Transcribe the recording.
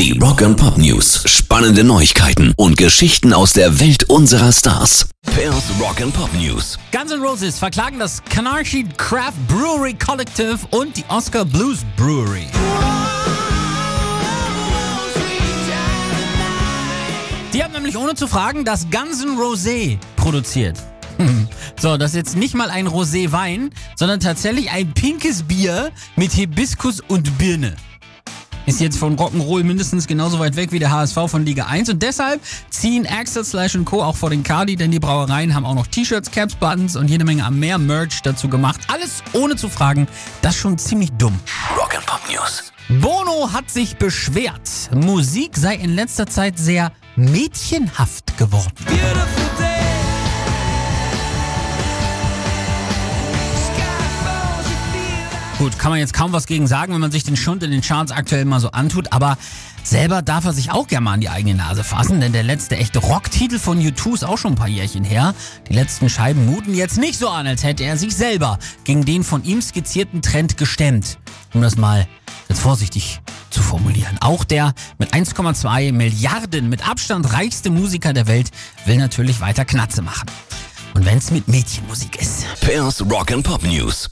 Die Rock Pop News. Spannende Neuigkeiten und Geschichten aus der Welt unserer Stars. Pairs Rock Pop News. Guns N' Roses verklagen das Canarsie Craft Brewery Collective und die Oscar Blues Brewery. Die haben nämlich ohne zu fragen das Guns N' Rosé produziert. So, das ist jetzt nicht mal ein Rosé-Wein, sondern tatsächlich ein pinkes Bier mit Hibiskus und Birne. Ist jetzt von Rock'n'Roll mindestens genauso weit weg wie der HSV von Liga 1 und deshalb ziehen Axel Slash Co. auch vor den Cardi, denn die Brauereien haben auch noch T-Shirts, Caps, Buttons und jede Menge mehr Merch dazu gemacht. Alles ohne zu fragen, das ist schon ziemlich dumm. Rock and Pop News. Bono hat sich beschwert, Musik sei in letzter Zeit sehr mädchenhaft geworden. Gut, kann man jetzt kaum was gegen sagen, wenn man sich den Schund in den Charts aktuell mal so antut, aber selber darf er sich auch gerne mal an die eigene Nase fassen, denn der letzte echte Rocktitel von U2 ist auch schon ein paar Jährchen her. Die letzten Scheiben muten jetzt nicht so an, als hätte er sich selber gegen den von ihm skizzierten Trend gestemmt. Um das mal jetzt vorsichtig zu formulieren. Auch der mit 1,2 Milliarden mit Abstand reichste Musiker der Welt will natürlich weiter Knatze machen. Und wenn's mit Mädchenmusik ist. Pairs Rock and Pop News.